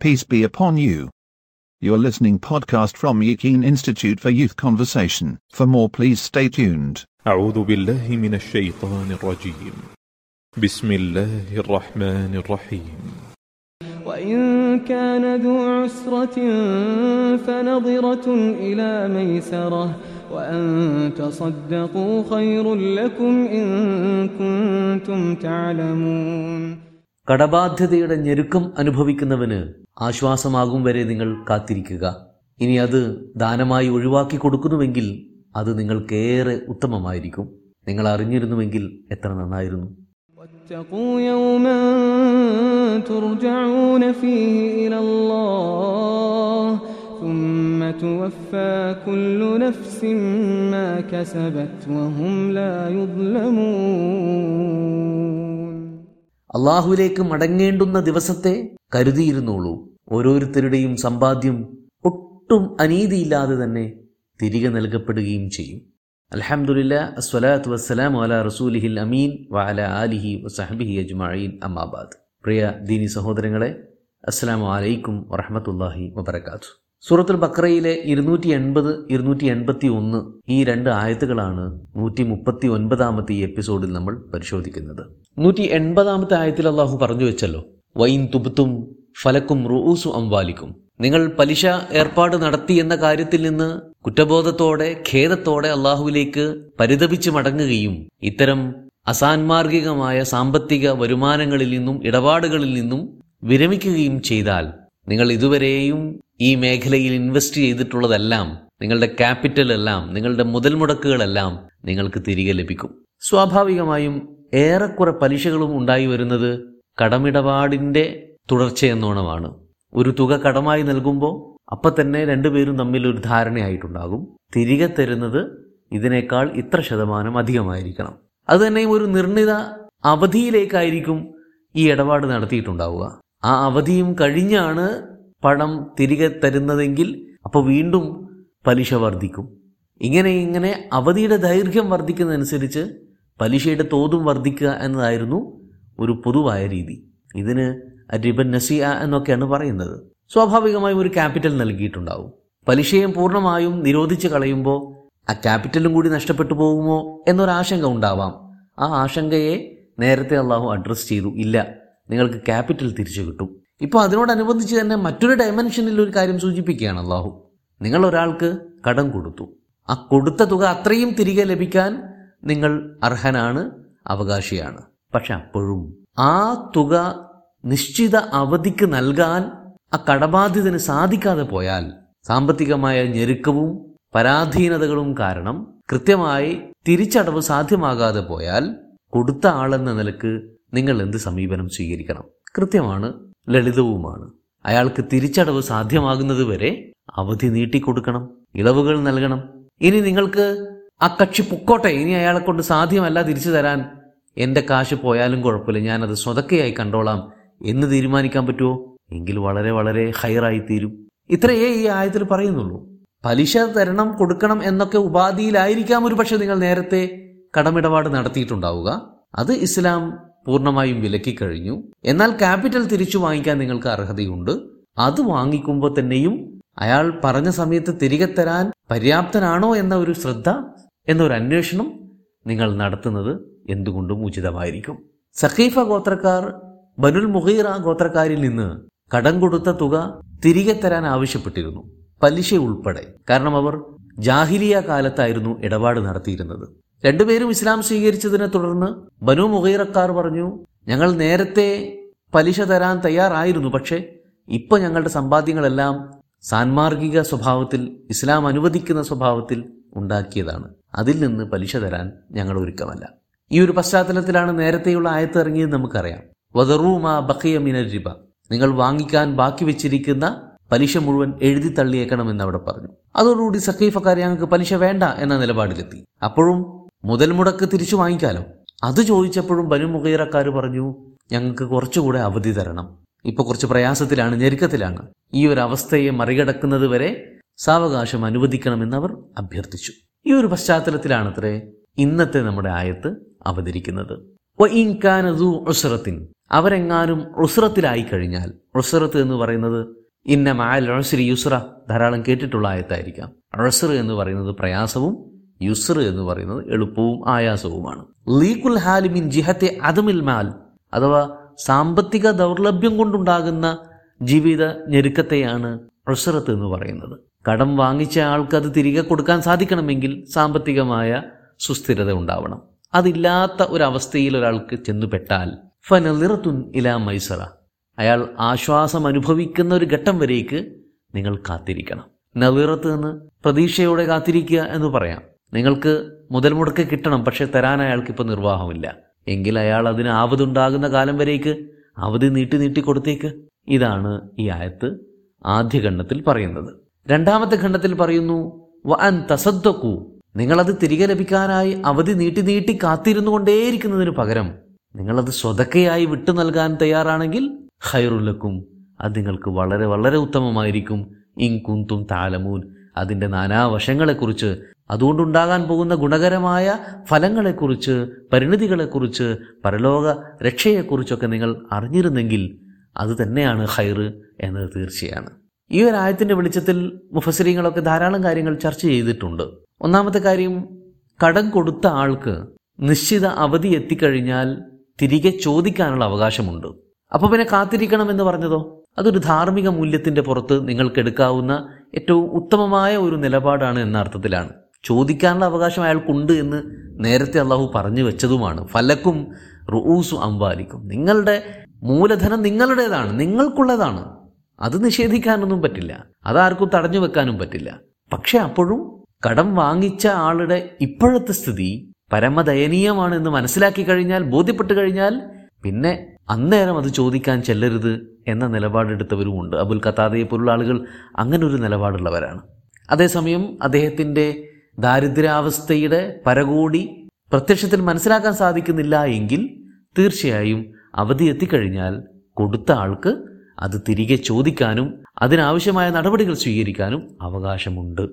Peace be upon you. You're listening podcast from Yakin Institute for Youth Conversation. For more please stay tuned. أعوذ بالله من الشيطان الرجيم بسم الله الرحمن الرحيم وإن كان ذو عسرة فنظرة إلى ميسرة وأن تصدقوا خير لكم إن كنتم تعلمون കടബാധ്യതയുടെ ഞെരുക്കം അനുഭവിക്കുന്നവന് ആശ്വാസമാകും വരെ നിങ്ങൾ കാത്തിരിക്കുക. ഇനി അത് ദാനമായി ഒഴിവാക്കി കൊടുക്കുന്നുവെങ്കിൽ അത് നിങ്ങൾക്കേറെ ഉത്തമമായിരിക്കും. നിങ്ങൾ അറിഞ്ഞിരുന്നുവെങ്കിൽ എത്ര നന്നായിരുന്നു. അള്ളാഹുവിലേക്ക് മടങ്ങേണ്ടുന്ന ദിവസത്തെ കരുതിയിരുന്നുള്ളൂ ഓരോരുത്തരുടെയും സമ്പാദ്യം ഒട്ടും അനീതിയില്ലാതെ തന്നെ തിരികെ നൽകപ്പെടുകയും ചെയ്യും. അലഹമുല്ല അസ്വലാത്തു വസ്സലാം വല റസൂലിഹിൽ അമീൻ വഅല ആലിഹി വസഹബിഹി അജ്മഈൻ. അമ്മാബാദ്. പ്രിയ ദീനി സഹോദരങ്ങളെ അസ്സാം വലൈക്കും വറഹമത്തല്ലാഹി വബർക്കാത്തു സൂറത്തുൽ ബക്രയിലെ ഇരുന്നൂറ്റി എൺപത് ഇരുന്നൂറ്റി എൺപത്തി ഒന്ന് ഈ രണ്ട് ആയത്തുകളാണ് നൂറ്റി മുപ്പത്തി ഒൻപതാമത്തെ ഈ എപ്പിസോഡിൽ നമ്മൾ പരിശോധിക്കുന്നത്. നൂറ്റി എൺപതാമത്തെ ആയത്തിൽ അള്ളാഹു പറഞ്ഞു വെച്ചല്ലോ വൈൻ തുബുത്തും ഫലക്കും റൂസു അംവാലിക്കും. നിങ്ങൾ പലിശ ഏർപ്പാട് നടത്തി എന്ന കാര്യത്തിൽ നിന്ന് കുറ്റബോധത്തോടെ ഖേദത്തോടെ അള്ളാഹുവിലേക്ക് പരിതപിച്ച് മടങ്ങുകയും ഇത്തരം അസാൻമാർഗികമായ സാമ്പത്തിക വരുമാനങ്ങളിൽ നിന്നും ഇടപാടുകളിൽ നിന്നും വിരമിക്കുകയും ചെയ്താൽ നിങ്ങൾ ഇതുവരെയും ഈ മേഖലയിൽ ഇൻവെസ്റ്റ് ചെയ്തിട്ടുള്ളതെല്ലാം നിങ്ങളുടെ ക്യാപിറ്റൽ എല്ലാം നിങ്ങളുടെ മുതൽ മുടക്കുകളെല്ലാം നിങ്ങൾക്ക് തിരികെ ലഭിക്കും. സ്വാഭാവികമായും ഏറെക്കുറെ പലിശകളും ഉണ്ടായി വരുന്നത് കടമിടപാടിന്റെ തുടർച്ചയെന്നോണമാണ് ഒരു തുക കടമായി നൽകുമ്പോൾ അപ്പം തന്നെ രണ്ടുപേരും തമ്മിൽ ഒരു ധാരണയായിട്ടുണ്ടാകും. തിരികെ തരുന്നത് ഇതിനേക്കാൾ ഇത്ര ശതമാനം അധികമായിരിക്കണം. അത് തന്നെ ഒരു നിർണിത അവധിയിലേക്കായിരിക്കും ഈ ഇടപാട് നടത്തിയിട്ടുണ്ടാവുക. ആ അവധിയും കഴിഞ്ഞാണ് പണം തിരികെ തരുന്നതെങ്കിൽ അപ്പോൾ വീണ്ടും പലിശ വർദ്ധിക്കും. ഇങ്ങനെ ഇങ്ങനെ അവധിയുടെ ദൈർഘ്യം വർദ്ധിക്കുന്നതനുസരിച്ച് പലിശയുടെ തോതും വർദ്ധിക്കുക എന്നതായിരുന്നു ഒരു പൊതുവായ രീതി. ഇതിന് റിബൻ നസിയ എന്നൊക്കെയാണ് പറയുന്നത്. സ്വാഭാവികമായും ഒരു ക്യാപിറ്റൽ നൽകിയിട്ടുണ്ടാവും. പലിശയും പൂർണമായും നിരോധിച്ച് കളയുമ്പോൾ ആ ക്യാപിറ്റലും കൂടി നഷ്ടപ്പെട്ടു പോകുമോ എന്നൊരാശങ്ക ഉണ്ടാവാം. ആ ആശങ്കയെ നേരത്തെ അള്ളാഹു അഡ്രസ്സ് ചെയ്തു. ഇല്ല നിങ്ങൾക്ക് ക്യാപിറ്റൽ തിരിച്ചു കിട്ടും. ഇപ്പോൾ അതിനോടനുബന്ധിച്ച് തന്നെ മറ്റൊരു ഡയമെൻഷനിൽ ഒരു കാര്യം സൂചിപ്പിക്കുകയാണ് അള്ളാഹു നിങ്ങൾ ഒരാൾക്ക് കടം കൊടുത്തു. ആ കൊടുത്ത തുക അത്രയും തിരികെ ലഭിക്കാൻ നിങ്ങൾ അർഹനാണ് അവകാശിയാണ്. പക്ഷെ അപ്പോഴും ആ തുക നിശ്ചിത അവധിക്ക് നൽകാൻ ആ കടബാധ്യതന് സാധിക്കാതെ പോയാൽ സാമ്പത്തികമായ ഞെരുക്കവും പരാധീനതകളും കാരണം കൃത്യമായി തിരിച്ചടവ് സാധ്യമാകാതെ പോയാൽ കൊടുത്ത ആളെന്ന നിലയ്ക്ക് നിങ്ങൾ എന്ത് സമീപനം സ്വീകരിക്കണം? കൃത്യമാണ് ലളിതവുമാണ്. അയാൾക്ക് തിരിച്ചടവ് സാധ്യമാകുന്നത് വരെ അവധി നീട്ടിക്കൊടുക്കണം ഇളവുകൾ നൽകണം. ഇനി നിങ്ങൾക്ക് ആ കക്ഷി പൊക്കോട്ടെ ഇനി അയാളെ കൊണ്ട് സാധ്യമല്ല തിരിച്ചു തരാൻ. എന്റെ കാശ് പോയാലും കുഴപ്പമില്ല ഞാനത് സ്വതക്കയായി കണ്ടോളാം. എന്ന് തീരുമാനിക്കാൻ പറ്റുമോ? എങ്കിൽ വളരെ വളരെ ഹയറായി തീരും ഇത്രയേ ഈ ആയത്തിൽ പറയുന്നുള്ളൂ. പലിശ തരണം കൊടുക്കണം എന്നൊക്കെ ഉപാധിയിലായിരിക്കാം ഒരു പക്ഷെ നിങ്ങൾ നേരത്തെ കടമിടപാട് നടത്തിയിട്ടുണ്ടാവുക. അത് ഇസ്ലാം പൂർണമായും വിലക്കിക്കഴിഞ്ഞു എന്നാൽ ക്യാപിറ്റൽ തിരിച്ചു വാങ്ങിക്കാൻ നിങ്ങൾക്ക് അർഹതയുണ്ട്. അത് വാങ്ങിക്കുമ്പോൾ തന്നെയും അയാൾ പറഞ്ഞ സമയത്ത് തിരികെ തരാൻ പര്യാപ്തനാണോ എന്ന ഒരു ശ്രദ്ധ എന്നൊരു അന്വേഷണം നിങ്ങൾ നടത്തുന്നത് എന്തുകൊണ്ടും ഉചിതമായിരിക്കും. സഖീഫ ഗോത്രക്കാർ ബനുൽ മുഹീറ ഗോത്രക്കാരിൽ നിന്ന് കടം കൊടുത്ത തുക തിരികെ തരാൻ ആവശ്യപ്പെട്ടിരുന്നു. പലിശ ഉൾപ്പെടെ. കാരണം അവർ ജാഹിലിയ കാലത്തായിരുന്നു ഇടപാട് നടത്തിയിരുന്നത്. രണ്ടുപേരും ഇസ്ലാം സ്വീകരിച്ചതിനെ തുടർന്ന് ബനു മുഹീറക്കാർ പറഞ്ഞു ഞങ്ങൾ നേരത്തെ പലിശ തരാൻ തയ്യാറായിരുന്നു പക്ഷേ ഇപ്പൊ ഞങ്ങളുടെ സമ്പാദ്യങ്ങളെല്ലാം സാൻമാർഗിക സ്വഭാവത്തിൽ ഇസ്ലാം അനുവദിക്കുന്ന സ്വഭാവത്തിൽ ഉണ്ടാക്കിയതാണ്. അതിൽ നിന്ന് പലിശ തരാൻ ഞങ്ങൾ ഒരുക്കമല്ല. ഈ ഒരു പശ്ചാത്തലത്തിലാണ് നേരത്തെയുള്ള ആയത്ത് ഇറങ്ങിയത് നമുക്കറിയാം. വദറൂമ ബഖിയ മിനൽ റിബ. നിങ്ങൾ വാങ്ങിക്കാൻ ബാക്കി വെച്ചിരിക്കുന്ന പലിശ മുഴുവൻ എഴുതി തള്ളിയേക്കണമെന്ന് അവിടെ പറഞ്ഞു. അതോടുകൂടി സഖീഫക്കാർ ഞങ്ങൾക്ക് പലിശ വേണ്ട എന്ന നിലപാടിലെത്തി. അപ്പോഴും മുതൽ മുടക്ക് തിരിച്ചു വാങ്ങിക്കാലോ? അത് ചോദിച്ചപ്പോഴും ബനു മുഖീറക്കാർ പറഞ്ഞു ഞങ്ങൾക്ക് കുറച്ചുകൂടെ അവധി തരണം. ഇപ്പൊ കുറച്ച് പ്രയാസത്തിലാണ് ഞെരുക്കത്തിലാണ്. ഈ ഒരു അവസ്ഥയെ മറികടക്കുന്നത് വരെ സാവകാശം അവർ അഭ്യർത്ഥിച്ചു. ഈ ഒരു പശ്ചാത്തലത്തിലാണത്രേ ഇന്നത്തെ നമ്മുടെ ആയത്ത് അവതരിക്കുന്നത്. അവരെങ്ങാനും ഉസ്രത്തിലായി കഴിഞ്ഞാൽ ഉസ്രത്ത് എന്ന് പറയുന്നത് ഇന്ന മാൽ യുസ്ര ധാരാളം കേട്ടിട്ടുള്ള ആയത്തായിരിക്കാം. ഉസ്ർ എന്ന് പറയുന്നത് പ്രയാസവും യുസ്ർ എന്ന് പറയുന്നത് എളുപ്പവും ആയാസവുമാണ്. ലീക്കുൽ ഹാലിമിൻ ജിഹത്തെ അതുമിൽ മാൽ അഥവാ സാമ്പത്തിക ദൗർലഭ്യം കൊണ്ടുണ്ടാകുന്ന ജീവിത ഞെരുക്കത്തെയാണ് ഉസറത്ത് എന്ന് പറയുന്നത്. കടം വാങ്ങിച്ച ആൾക്ക് അത് തിരികെ കൊടുക്കാൻ സാധിക്കണമെങ്കിൽ സാമ്പത്തികമായ സുസ്ഥിരത ഉണ്ടാവണം. അതില്ലാത്ത ഒരവസ്ഥയിൽ ഒരാൾക്ക് ചെന്നുപെട്ടാൽ ഫനലിറത്തുൻ ഇലാ മൈസറ അയാൾ ആശ്വാസം അനുഭവിക്കുന്ന ഒരു ഘട്ടം വരേക്ക് നിങ്ങൾ കാത്തിരിക്കണം. നലിറത്ത് എന്ന് പ്രതീക്ഷയോടെ കാത്തിരിക്കുക എന്ന് പറയാം. നിങ്ങൾക്ക് മുതൽ മുടക്ക് കിട്ടണം പക്ഷെ തരാൻ അയാൾക്ക് ഇപ്പോൾ നിർവാഹമില്ല. എങ്കിൽ അയാൾ അതിന് ആവതുണ്ടാകുന്ന കാലം വരേക്ക് അവധി നീട്ടി നീട്ടി കൊടുത്തേക്ക്. ഇതാണ് ഈ ആയത്ത് ആദ്യ ഖണ്ഡത്തിൽ പറയുന്നത്. രണ്ടാമത്തെ ഖണ്ഡത്തിൽ പറയുന്നു വ അൻ തസദ്ദക്കു നിങ്ങളത് തിരികെ ലഭിക്കാനായി അവധി നീട്ടി നീട്ടി കാത്തിരുന്നു കൊണ്ടേയിരിക്കുന്നതിന് പകരം നിങ്ങളത് സ്വതക്കയായി വിട്ടു നൽകാൻ തയ്യാറാണെങ്കിൽ ഹൈറുല്ലക്കും അത് നിങ്ങൾക്ക് വളരെ വളരെ ഉത്തമമായിരിക്കും. ഇൻകുന്തും താലമൂൻ. അതിന്റെ നാനാവശങ്ങളെക്കുറിച്ച് അതുകൊണ്ടുണ്ടാകാൻ പോകുന്ന ഗുണകരമായ ഫലങ്ങളെക്കുറിച്ച് പരിണിതികളെക്കുറിച്ച് പരലോക രക്ഷയെക്കുറിച്ചൊക്കെ നിങ്ങൾ അറിഞ്ഞിരുന്നെങ്കിൽ അത് തന്നെയാണ് ഹൈറ് എന്നത് തീർച്ചയാണ്. ഈ ഒരു ആയത്തിന്റെ വെളിച്ചത്തിൽ മുഫസരിങ്ങളൊക്കെ ധാരാളം കാര്യങ്ങൾ ചർച്ച ചെയ്തിട്ടുണ്ട്. ഒന്നാമത്തെ കാര്യം കടം കൊടുത്ത ആൾക്ക് നിശ്ചിത അവധി എത്തിക്കഴിഞ്ഞാൽ തിരികെ ചോദിക്കാനുള്ള അവകാശമുണ്ട്. അപ്പോൾ പിന്നെ കാത്തിരിക്കണം എന്ന് പറഞ്ഞതോ? അതൊരു ധാർമ്മിക മൂല്യത്തിന്റെ പുറത്ത് നിങ്ങൾക്ക് എടുക്കാവുന്ന ഏറ്റവും ഉത്തമമായ ഒരു നിലപാടാണ് എന്ന അർത്ഥത്തിലാണ്. ചോദിക്കാനുള്ള അവകാശം അയാൾക്കുണ്ട് എന്ന് നേരത്തെ അള്ളാഹു പറഞ്ഞു വെച്ചതുമാണ്. ഫലക്കും റുഊസു അംബാലിക്കും നിങ്ങളുടെ മൂലധനം നിങ്ങളുടേതാണ് നിങ്ങൾക്കുള്ളതാണ്. അത് നിഷേധിക്കാനൊന്നും പറ്റില്ല. അതാർക്കും തടഞ്ഞു വെക്കാനും പറ്റില്ല. പക്ഷെ അപ്പോഴും കടം വാങ്ങിച്ച ആളുടെ ഇപ്പോഴത്തെ സ്ഥിതി പരമദയനീയമാണ് എന്ന് മനസ്സിലാക്കി കഴിഞ്ഞാൽ ബോധ്യപ്പെട്ട് കഴിഞ്ഞാൽ പിന്നെ അന്നേരം അത് ചോദിക്കാൻ ചെല്ലരുത് എന്ന നിലപാടെടുത്തവരുമുണ്ട് അബുൽ ഖത്താദയെ പോലുള്ള ആളുകൾ അങ്ങനെ ഒരു നിലപാടുള്ളവരാണ്. അതേസമയം അദ്ദേഹത്തിന്റെ ദാരിദ്ര്യാവസ്ഥയുടെ പരകോടി പ്രത്യക്ഷത്തിൽ മനസ്സിലാക്കാൻ സാധിക്കുന്നില്ല എങ്കിൽ തീർച്ചയായും അവധി എത്തിക്കഴിഞ്ഞാൽ കൊടുത്ത ആൾക്ക് അത് തിരികെ ചോദിക്കാനും അതിനാവശ്യമായ നടപടികൾ സ്വീകരിക്കാനും അവകാശമുണ്ട്.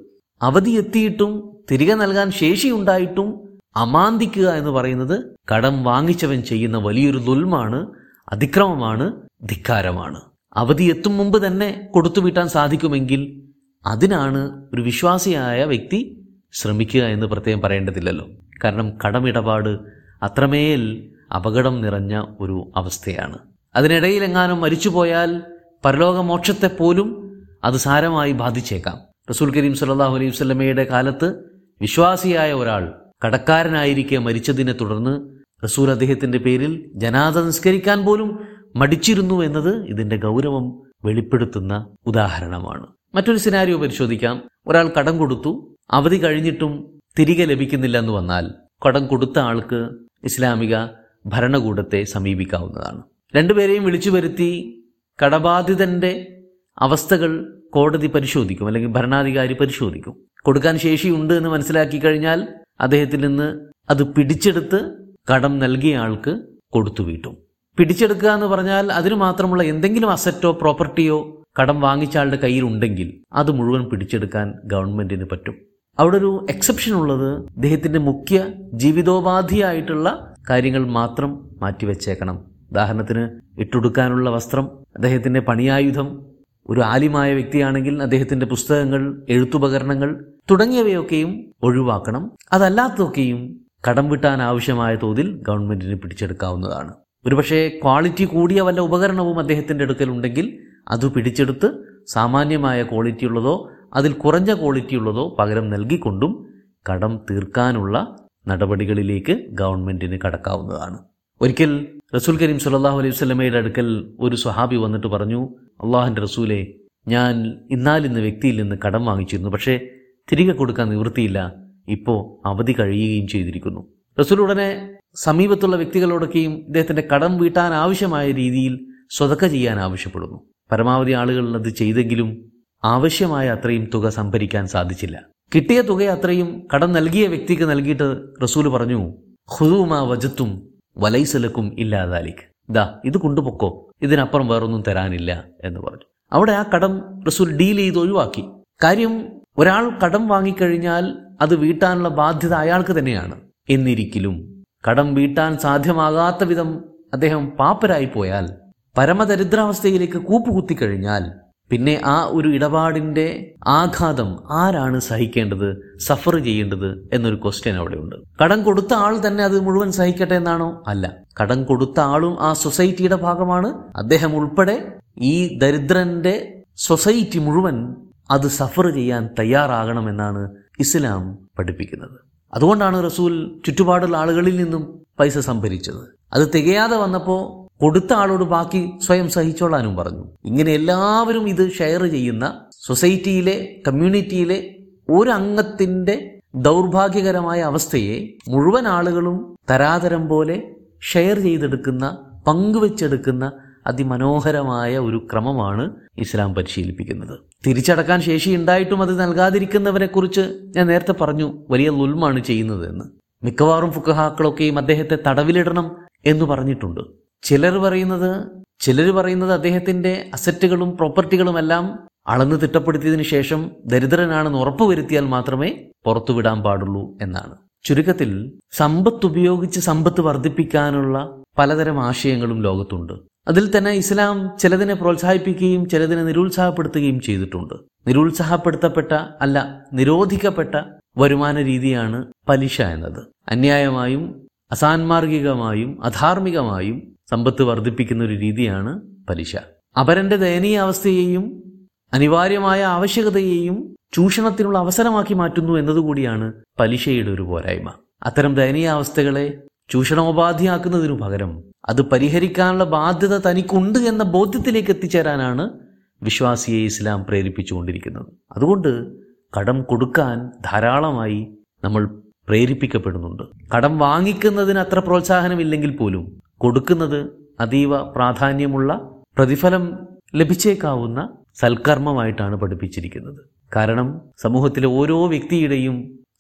അവധി എത്തിയിട്ടും തിരികെ നൽകാൻ ശേഷിയുണ്ടായിട്ടും അമാന്തിക്കുക എന്ന് പറയുന്നത് കടം വാങ്ങിച്ചവൻ ചെയ്യുന്ന വലിയൊരു ദുൽമാണ് അതിക്രമമാണ് ധിക്കാരമാണ്. അവധി എത്തും മുമ്പ് തന്നെ കൊടുത്തു വീട്ടാൻ സാധിക്കുമെങ്കിൽ അതിനാണ് ഒരു വിശ്വാസിയായ വ്യക്തി ശ്രമിക്കുക എന്ന് പ്രത്യേകം പറയേണ്ടതില്ലല്ലോ. കാരണം കടമിടപാട് അത്രമേൽ അപകടം നിറഞ്ഞ ഒരു അവസ്ഥയാണ്. അതിനിടയിൽ അതിനിടയിലെങ്ങാനും മരിച്ചുപോയാൽ പരലോകമോക്ഷത്തെ പോലും അത് സാരമായി ബാധിച്ചേക്കാം. റസൂൽ കരീം സല്ലാഹു അലൈഹി കാലത്ത് വിശ്വാസിയായ ഒരാൾ കടക്കാരനായിരിക്കെ മരിച്ചതിനെ തുടർന്ന് റസൂൽ അദ്ദേഹത്തിന്റെ പേരിൽ ജനാദ നിസ്കരിക്കാൻ പോലും മടിച്ചിരുന്നു എന്നത് ഇതിന്റെ ഗൗരവം വെളിപ്പെടുത്തുന്ന ഉദാഹരണമാണ്. മറ്റൊരു സിനാരിയോ പരിശോധിക്കാം. ഒരാൾ കടം കൊടുത്തു. അവധി കഴിഞ്ഞിട്ടും തിരികെ ലഭിക്കുന്നില്ല എന്ന് വന്നാൽ കടം കൊടുത്ത ആൾക്ക് ഇസ്ലാമിക ഭരണകൂടത്തെ സമീപിക്കാവുന്നതാണ്. രണ്ടുപേരെയും വിളിച്ചു വരുത്തി കടബാധിതന്റെ അവസ്ഥകൾ കോടതി പരിശോധിക്കും അല്ലെങ്കിൽ ഭരണാധികാരി പരിശോധിക്കും. കൊടുക്കാൻ ശേഷിയുണ്ട് എന്ന് മനസ്സിലാക്കി കഴിഞ്ഞാൽ അദ്ദേഹത്തിൽ നിന്ന് അത് പിടിച്ചെടുത്ത് കടം നൽകിയ ആൾക്ക് കൊടുത്തു വീട്ടും. പിടിച്ചെടുക്കുക എന്ന് പറഞ്ഞാൽ അതിന് മാത്രമുള്ള എന്തെങ്കിലും അസറ്റോ പ്രോപ്പർട്ടിയോ കടം വാങ്ങിച്ച ആളുടെ കയ്യിൽ ഉണ്ടെങ്കിൽ അത് മുഴുവൻ പിടിച്ചെടുക്കാൻ ഗവൺമെന്റിന് പറ്റും. അവിടെ ഒരു എക്സെപ്ഷൻ ഉള്ളത് അദ്ദേഹത്തിന്റെ മുഖ്യ ജീവിതോപാധിയായിട്ടുള്ള കാര്യങ്ങൾ മാത്രം മാറ്റിവെച്ചേക്കണം. ഉദാഹരണത്തിന് ഇട്ടുടുക്കാനുള്ള വസ്ത്രം അദ്ദേഹത്തിന്റെ പണിയായുധം ഒരു ആലിമായ വ്യക്തിയാണെങ്കിൽ അദ്ദേഹത്തിന്റെ പുസ്തകങ്ങൾ എഴുത്തുപകരണങ്ങൾ തുടങ്ങിയവയൊക്കെയും ഒഴിവാക്കണം. അതല്ലാത്തതൊക്കെയും കടം വിട്ടാൻ ആവശ്യമായ തോതിൽ ഗവൺമെന്റിന് പിടിച്ചെടുക്കാവുന്നതാണ്. ഒരുപക്ഷെ ക്വാളിറ്റി കൂടിയ വല്ല ഉപകരണവും അദ്ദേഹത്തിന്റെ അടുക്കലുണ്ടെങ്കിൽ അത് പിടിച്ചെടുത്ത് സാമാന്യമായ ക്വാളിറ്റി ഉള്ളതോ അതിൽ കുറഞ്ഞ ക്വാളിറ്റി ഉള്ളതോ പകരം നൽകിക്കൊണ്ടും കടം തീർക്കാനുള്ള നടപടികളിലേക്ക് ഗവൺമെന്റിന് കടക്കാവുന്നതാണ്. ഒരിക്കൽ റസൂൽ കരീം സുല്ലാഹു അലൈഹി സ്വലമയുടെ അടുക്കൽ ഒരു സ്വഹാബി വന്നിട്ട് പറഞ്ഞു അള്ളാഹിന്റെ റസൂലെ ഞാൻ ഇന്നാലിന്ന് വ്യക്തിയിൽ നിന്ന് കടം വാങ്ങിച്ചിരുന്നു. പക്ഷേ തിരികെ കൊടുക്കാൻ നിവൃത്തിയില്ല. ഇപ്പോൾ അവധി കഴിയുകയും ചെയ്തിരിക്കുന്നു. റസൂൽ ഉടനെ സമീപത്തുള്ള വ്യക്തികളോടൊക്കെയും ഇദ്ദേഹത്തിന്റെ കടം വീട്ടാൻ ആവശ്യമായ രീതിയിൽ സ്വതക്ക ചെയ്യാൻ ആവശ്യപ്പെടുന്നു. പരമാവധി ആളുകൾ അത് ചെയ്തെങ്കിലും ആവശ്യമായ അത്രയും തുക സംഭരിക്കാൻ സാധിച്ചില്ല. കിട്ടിയ തുക അത്രയും കടം നൽകിയ വ്യക്തിക്ക് നൽകിയിട്ട് റസൂൽ പറഞ്ഞു ഹുദൂമ വജത്തും വലൈസലക്കും ഇല്ലാതാലിക്ക് ദാ ഇത് കൊണ്ടുപൊക്കോ. ഇതിനപ്പുറം വേറൊന്നും തരാനില്ല എന്ന് പറഞ്ഞു. അവിടെ ആ കടം റസൂൽ ഡീൽ ചെയ്ത് ഒഴിവാക്കി. കാര്യം ഒരാൾ കടം വാങ്ങിക്കഴിഞ്ഞാൽ അത് വീട്ടാനുള്ള ബാധ്യത അയാൾക്ക് തന്നെയാണ്. എന്നിരിക്കലും കടം വീട്ടാൻ സാധ്യമാകാത്ത വിധം അദ്ദേഹം പാപ്പരായി പോയാൽ പരമദരിദ്രാവസ്ഥയിലേക്ക് കൂപ്പുകുത്തിക്കഴിഞ്ഞാൽ പിന്നെ ആ ഒരു ഇടപാടിന്റെ ആഘാതം ആരാണ് സഹിക്കേണ്ടത്? സഫർ ചെയ്യേണ്ടത്? എന്നൊരു ക്വസ്റ്റ്യൻ അവിടെ ഉണ്ട് കടം കൊടുത്ത ആൾ തന്നെ അത് മുഴുവൻ സഹിക്കട്ടെ എന്നാണോ? അല്ല. കടം കൊടുത്ത ആളും ആ സൊസൈറ്റിയുടെ ഭാഗമാണ്. അദ്ദേഹം ഉൾപ്പെടെ ഈ ദരിദ്രന്റെ സൊസൈറ്റി മുഴുവൻ അത് സഫർ ചെയ്യാൻ തയ്യാറാകണമെന്നാണ് ഇസ്ലാം പഠിപ്പിക്കുന്നത്. അതുകൊണ്ടാണ് റസൂൽ ചുറ്റുപാടുള്ള ആളുകളിൽ നിന്നും പൈസ സംഭരിച്ചത്. അത് തികയാതെ വന്നപ്പോൾ കൊടുത്ത ആളോട് ബാക്കി സ്വയം സഹിച്ചോളാനും പറഞ്ഞു. ഇങ്ങനെ എല്ലാവരും ഇത് ഷെയർ ചെയ്യുന്ന സൊസൈറ്റിയിലെ കമ്മ്യൂണിറ്റിയിലെ ഒരു അംഗത്തിന്റെ ദൗർഭാഗ്യകരമായ അവസ്ഥയെ മുഴുവൻ ആളുകളും തരാതരം പോലെ ഷെയർ ചെയ്തെടുക്കുന്ന പങ്കുവെച്ചെടുക്കുന്ന അതിമനോഹരമായ ഒരു ക്രമമാണ് ഇസ്ലാം പരിശീലിപ്പിക്കുന്നത്. തിരിച്ചടക്കാൻ ശേഷി ഉണ്ടായിട്ടും അത് നൽകാതിരിക്കുന്നവരെ കുറിച്ച് ഞാൻ നേരത്തെ പറഞ്ഞു വലിയ ലുൽമാണ് ചെയ്യുന്നത് എന്ന് മിക്കവാറും ഫുക്കഹാക്കളൊക്കെയും അദ്ദേഹത്തെ തടവിലിടണം എന്ന് പറഞ്ഞിട്ടുണ്ട്. ചിലർ പറയുന്നത് ചിലർ പറയുന്നത് അദ്ദേഹത്തിന്റെ അസറ്റുകളും പ്രോപ്പർട്ടികളുമെല്ലാം അളന്ന് തിട്ടപ്പെടുത്തിയതിനു ശേഷം ദരിദ്രനാണെന്ന് ഉറപ്പുവരുത്തിയാൽ മാത്രമേ പുറത്തുവിടാൻ പാടുള്ളൂ എന്നാണ്. ചുരുക്കത്തിൽ സമ്പത്ത് ഉപയോഗിച്ച് സമ്പത്ത് വർദ്ധിപ്പിക്കാനുള്ള പലതരം ആശയങ്ങളും ലോകത്തുണ്ട്. അതിൽ തന്നെ ഇസ്ലാം ചിലതിനെ പ്രോത്സാഹിപ്പിക്കുകയും ചിലതിനെ നിരുത്സാഹപ്പെടുത്തുകയും ചെയ്തിട്ടുണ്ട്. നിരുത്സാഹപ്പെടുത്തപ്പെട്ട അല്ല നിരോധിക്കപ്പെട്ട വരുമാന രീതിയാണ് പലിശ എന്നത്. അന്യായമായും അസാൻമാർഗികമായും അധാർമികമായും സമ്പത്ത് വർദ്ധിപ്പിക്കുന്ന ഒരു രീതിയാണ് പലിശ. അപരന്റെ ദയനീയ അവസ്ഥയെയും അനിവാര്യമായ ആവശ്യകതയെയും ചൂഷണത്തിനുള്ള അവസരമാക്കി മാറ്റുന്നു എന്നതുകൂടിയാണ് പലിശയുടെ ഒരു പോരായ്മ. അത്തരം ദയനീയ അവസ്ഥകളെ ചൂഷണോപാധിയാക്കുന്നതിനു പകരം അത് പരിഹരിക്കാനുള്ള ബാധ്യത തനിക്കുണ്ട് എന്ന ബോധ്യത്തിലേക്ക് എത്തിച്ചേരാനാണ് വിശ്വാസിയെ ഇസ്ലാം പ്രേരിപ്പിച്ചുകൊണ്ടിരിക്കുന്നത്. അതുകൊണ്ട് കടം കൊടുക്കാൻ ധാരാളമായി നമ്മൾ പ്രേരിപ്പിക്കപ്പെടുന്നുണ്ട്. കടം വാങ്ങിക്കുന്നതിന് അത്ര പ്രോത്സാഹനമില്ലെങ്കിൽ പോലും കൊടുക്കുന്നത് അതീവ പ്രാധാന്യമുള്ള പ്രതിഫലം ലഭിച്ചേക്കാവുന്ന സൽക്കർമ്മമായിട്ടാണ് പഠിപ്പിച്ചിരിക്കുന്നത്. കാരണം സമൂഹത്തിലെ ഓരോ വ്യക്തിയുടെയും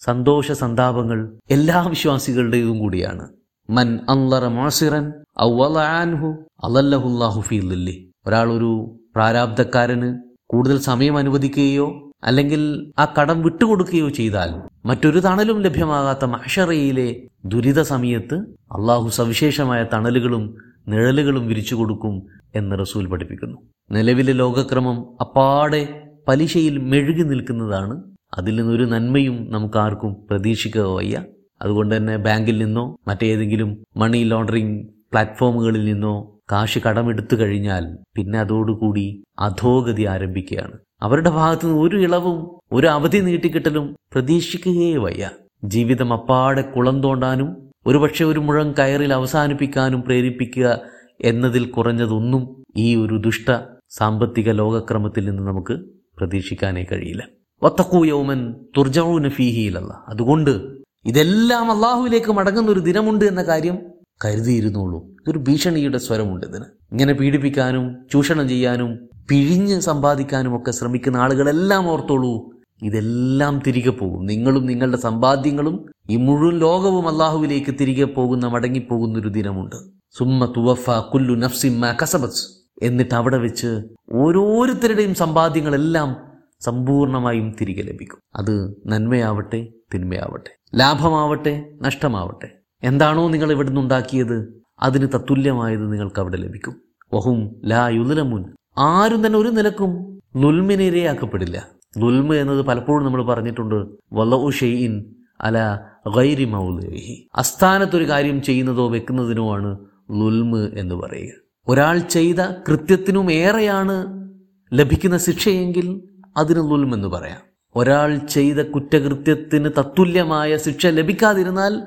സന്തോഷ സന്താപങ്ങൾ എല്ലാ വിശ്വാസികളുടെയും കൂടിയാണ്. മൻ അല്ലറ മാസിറൻ ഔവലഅൻഹു അലല്ലഹുല്ലാഹു ഫീ ളില്ലി ഒരാൾ ഒരു പ്രാരാബ്ധക്കാരന് കൂടുതൽ സമയം അനുവദിക്കുകയോ അല്ലെങ്കിൽ ആ കടം വിട്ടുകൊടുക്കുകയോ ചെയ്താൽ മറ്റൊരു തണലും ലഭ്യമാകാത്ത മഹഷറയിലെ ദുരിത സമയത്ത് അള്ളാഹു സവിശേഷമായ തണലുകളും നിഴലുകളും വിരിച്ചു കൊടുക്കും എന്ന് റസൂൽ പഠിപ്പിക്കുന്നു. നിലവിലെ ലോകക്രമം അപ്പാടെ പലിശയിൽ മെഴുകി നിൽക്കുന്നതാണ്. അതിൽ നിന്നൊരു നന്മയും നമുക്ക് ആർക്കും പ്രതീക്ഷിക്കുക വയ്യ. അതുകൊണ്ട് തന്നെ ബാങ്കിൽ നിന്നോ മറ്റേതെങ്കിലും മണി ലോണ്ടറിംഗ് പ്ലാറ്റ്ഫോമുകളിൽ നിന്നോ കാശ് കടമെടുത്തു കഴിഞ്ഞാൽ പിന്നെ അതോടുകൂടി അധോഗതി ആരംഭിക്കുകയാണ്. അവരുടെ ഭാഗത്തുനിന്ന് ഒരു ഇളവും ഒരു അവധി നീട്ടിക്കിട്ടലും പ്രതീക്ഷിക്കുകയേ വയ്യ. ജീവിതം അപ്പാടെ കുളം തോണ്ടാനും ഒരുപക്ഷെ ഒരു മുഴം കയറിൽ അവസാനിപ്പിക്കാനും പ്രേരിപ്പിക്കുക എന്നതിൽ കുറഞ്ഞതൊന്നും ഈ ഒരു ദുഷ്ട സാമ്പത്തിക ലോകക്രമത്തിൽ നിന്ന് നമുക്ക് പ്രതീക്ഷിക്കാനേ കഴിയില്ല. വത്തക്കൂ യൗമൻ തുർജൌന ഫീഹിയിലല്ല അതുകൊണ്ട് ഇതെല്ലാം അള്ളാഹുവിലേക്ക് മടങ്ങുന്ന ഒരു ദിനമുണ്ട് എന്ന കാര്യം കരുതിയിരുന്നുള്ളൂ ഇതൊരു ഭീഷണിയുടെ സ്വരമുണ്ട് ഇതിന്. ഇങ്ങനെ പീഡിപ്പിക്കാനും ചൂഷണം ചെയ്യാനും പിഴിഞ്ഞ് സമ്പാദിക്കാനും ഒക്കെ ശ്രമിക്കുന്ന ആളുകളെല്ലാം ഓർത്തോളൂ. ഇതെല്ലാം തിരികെ പോകും. നിങ്ങളും നിങ്ങളുടെ സമ്പാദ്യങ്ങളും ഈ മുഴുവൻ ലോകവും അള്ളാഹുവിലേക്ക് തിരികെ പോകുന്ന മടങ്ങിപ്പോകുന്ന ഒരു ദിനമുണ്ട്. സുമ്മ തുവഫ കുല്ലു നഫ്സിമ്മ കസബസ് എന്നിട്ട് അവിടെ വെച്ച് ഓരോരുത്തരുടെയും സമ്പാദ്യങ്ങളെല്ലാം സമ്പൂർണമായും തിരികെ ലഭിക്കും. അത് നന്മയാവട്ടെ തിന്മയാവട്ടെ ലാഭമാവട്ടെ നഷ്ടമാവട്ടെ. എന്താണോ നിങ്ങൾ ഇവിടുന്ന് ഉണ്ടാക്കിയത് അതിന് തത്തുല്യമായത് നിങ്ങൾക്ക് അവിടെ ലഭിക്കും. വഹും ലാ യുലമുൻ ആരും തന്നെ ഒരു നിലക്കും നുൽമിനിരയാക്കപ്പെടില്ല നുൽമ എന്നത് പലപ്പോഴും നമ്മൾ പറഞ്ഞിട്ടുണ്ട് വല്ലഉ ഷെയ്യിൻ അല ഗൈരി മൗലഹി. അസ്ഥാനത്തൊരു കാര്യം ചെയ്യുന്നതോ വെക്കുന്നതിനോ ആണ് ലുൽമ് എന്ന് പറയുക. ഒരാൾ ചെയ്ത കൃത്യത്തിനും ഏറെയാണ് ലഭിക്കുന്ന ശിക്ഷയെങ്കിൽ അതിന് നുൽമ എന്ന് പറയാം. ഒരാൾ ചെയ്ത കുറ്റകൃത്യത്തിന് തത്തുല്യമായ ശിക്ഷ ലഭിക്കാതിരുന്നാൽ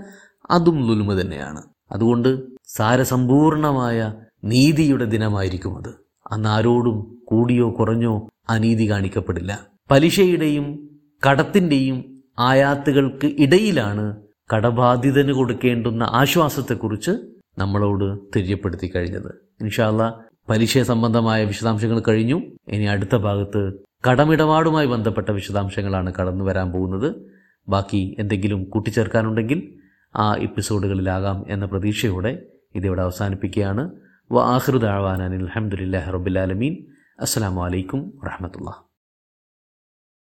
അതും ലുൽമ തന്നെയാണ്. അതുകൊണ്ട് സാരസമ്പൂർണമായ നീതിയുടെ ദിനമായിരിക്കും അത്. അന്ന് ആരോടും കൂടിയോ കുറഞ്ഞോ അനീതി കാണിക്കപ്പെടില്ല. പലിശയുടെയും കടത്തിന്റെയും ആയാത്തുകൾക്ക് ഇടയിലാണ് കടബാധിതന് കൊടുക്കേണ്ടുന്ന ആശ്വാസത്തെക്കുറിച്ച് നമ്മളോട് തെര്യപ്പെടുത്തി കഴിഞ്ഞത്. ഇൻഷാല്ല പലിശ സംബന്ധമായ വിശദാംശങ്ങൾ കഴിഞ്ഞു. ഇനി അടുത്ത ഭാഗത്ത് കടമിടപാടുമായി ബന്ധപ്പെട്ട വിശദാംശങ്ങളാണ് കടന്നു വരാൻ പോകുന്നത്. ബാക്കി എന്തെങ്കിലും കൂട്ടിച്ചേർക്കാനുണ്ടെങ്കിൽ ആ എപ്പിസോഡുകളിലാകാം എന്ന പ്രതീക്ഷയോടെ ഇതിവിടെ അവസാനിപ്പിക്കുകയാണ്. വ ആഹൃദാവാനാൻ അലഹമുല്ലാ റബുലാലമീൻ അസ്സാം വലൈക്കും വാഹമത്തുള്ള